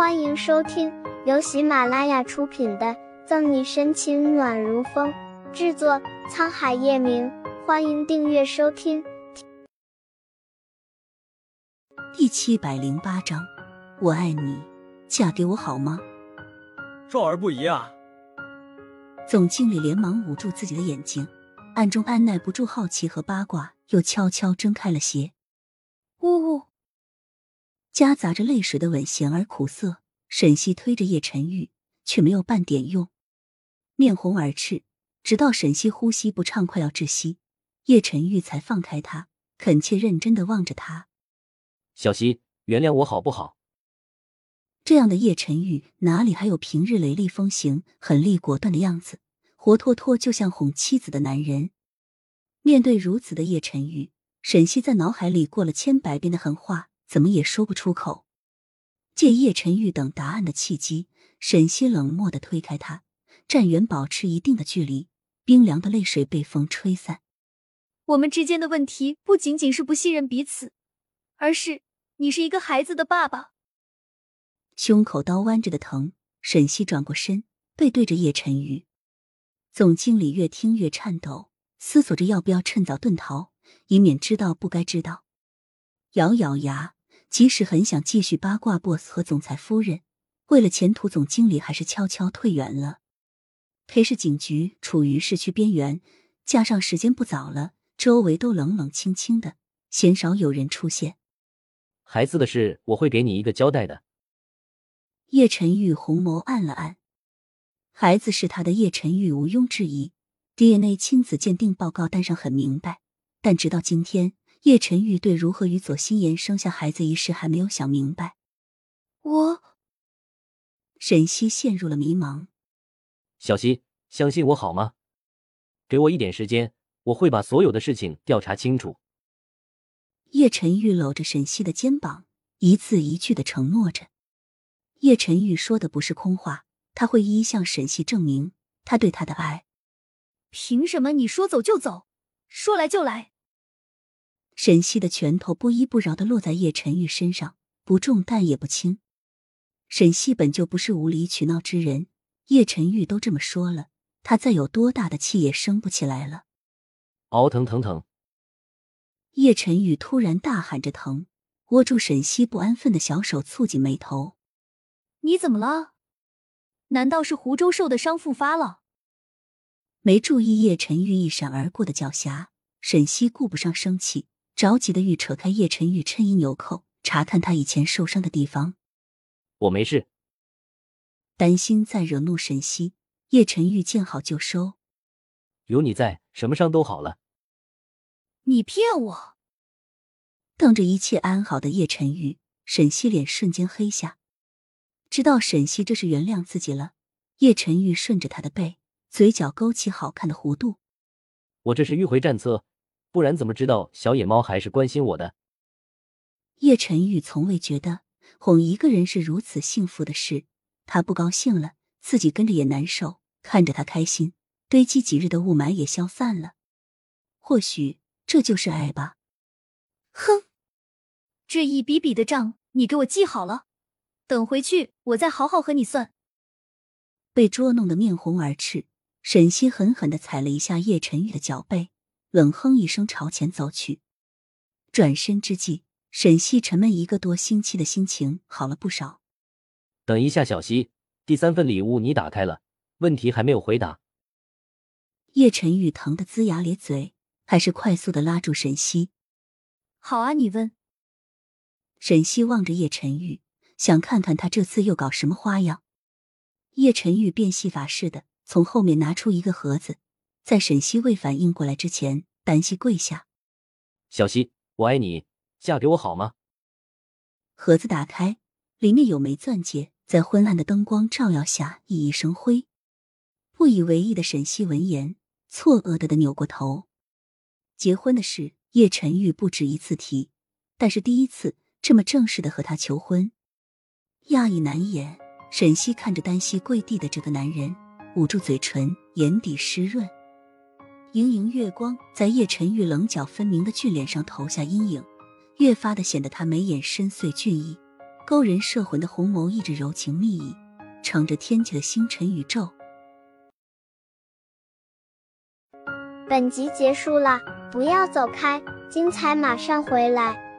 欢迎收听由喜马拉雅出品的《赠你深情暖如风》，制作沧海夜明。欢迎订阅收听。第七百零八章，我爱你，嫁给我好吗？少儿不宜啊！总经理连忙捂住自己的眼睛，暗中按耐不住好奇和八卦，又悄悄睁开了鞋。呜呜。夹杂着泪水的吻咸而苦涩，沈西推着叶晨玉，却没有半点用，面红耳赤，直到沈西呼吸不畅，快要窒息，叶晨玉才放开他，恳切认真的望着他：“小西，原谅我好不好？”这样的叶晨玉哪里还有平日雷厉风行、狠厉果断的样子？活脱脱就像哄妻子的男人。面对如此的叶晨玉，沈西在脑海里过了千百遍的狠话。怎么也说不出口。借叶晨玉等答案的契机，沈西冷漠的推开他，站远，保持一定的距离。冰凉的泪水被风吹散。我们之间的问题不仅仅是不信任彼此，而是你是一个孩子的爸爸。胸口刀弯着的疼，沈西转过身，背对着叶晨玉。总经理越听越颤抖，思索着要不要趁早遁逃，以免知道不该知道。咬咬牙。即使很想继续八卦 boss 和总裁夫人，为了前途，总经理还是悄悄退远了。裴氏警局处于市区边缘，加上时间不早了，周围都冷冷清清的，鲜少有人出现。孩子的事，我会给你一个交代的。叶晨玉红眸暗了暗，孩子是他的，叶晨玉毋庸置疑。DNA 亲子鉴定报告单上很明白，但直到今天。叶晨玉对如何与左心言生下孩子一事还没有想明白。我，沈西陷入了迷茫。小西，相信我好吗？给我一点时间，我会把所有的事情调查清楚。叶晨玉搂着沈西的肩膀，一字一句的承诺着。叶晨玉说的不是空话，他会一一向沈西证明他对他的爱。凭什么你说走就走，说来就来？沈西的拳头不依不饶的落在叶晨玉身上，不重但也不轻。沈西本就不是无理取闹之人，叶晨玉都这么说了，他再有多大的气也生不起来了。嗷疼疼疼！叶晨玉突然大喊着疼，握住沈西不安分的小手，蹙紧眉头：“你怎么了？难道是湖州受的伤复发了？”没注意叶晨玉一闪而过的狡黠，沈西顾不上生气。着急的欲扯开叶晨玉衬衣纽扣，查看他以前受伤的地方。我没事。担心再惹怒沈西，叶晨玉见好就收。有你在，什么伤都好了。你骗我！瞪着一切安好的叶晨玉，沈西脸瞬间黑下。知道沈西这是原谅自己了，叶晨玉顺着他的背，嘴角勾起好看的弧度。我这是迂回战策。不然怎么知道小野猫还是关心我的？叶晨玉从未觉得哄一个人是如此幸福的事，他不高兴了，自己跟着也难受。看着他开心，堆积几日的雾霾也消散了。或许这就是爱吧。哼，这一笔笔的账你给我记好了，等回去我再好好和你算。被捉弄得面红耳赤，沈西狠狠的踩了一下叶晨玉的脚背。冷哼一声，朝前走去。转身之际，沈西沉闷一个多星期的心情好了不少。等一下，小西，第三份礼物你打开了，问题还没有回答。叶晨玉疼得龇牙咧嘴，还是快速的拉住沈西。好啊，你问。沈西望着叶晨玉，想看看他这次又搞什么花样。叶晨玉变戏法似的从后面拿出一个盒子。在沈西未反应过来之前，单膝跪下：“小西，我爱你，嫁给我好吗？”盒子打开，里面有枚钻戒，在昏暗的灯光照耀下熠熠生辉。不以为意的沈西闻言，错愕的的扭过头。结婚的事，叶晨玉不止一次提，但是第一次这么正式的和他求婚，讶异难言。沈西看着单膝跪地的这个男人，捂住嘴唇，眼底湿润。盈盈月光在叶晨玉棱角分明的俊脸上投下阴影，越发的显得他眉眼深邃俊逸，勾人摄魂的红眸一直柔情蜜意，乘着天际的星辰宇宙。本集结束了，不要走开，精彩马上回来。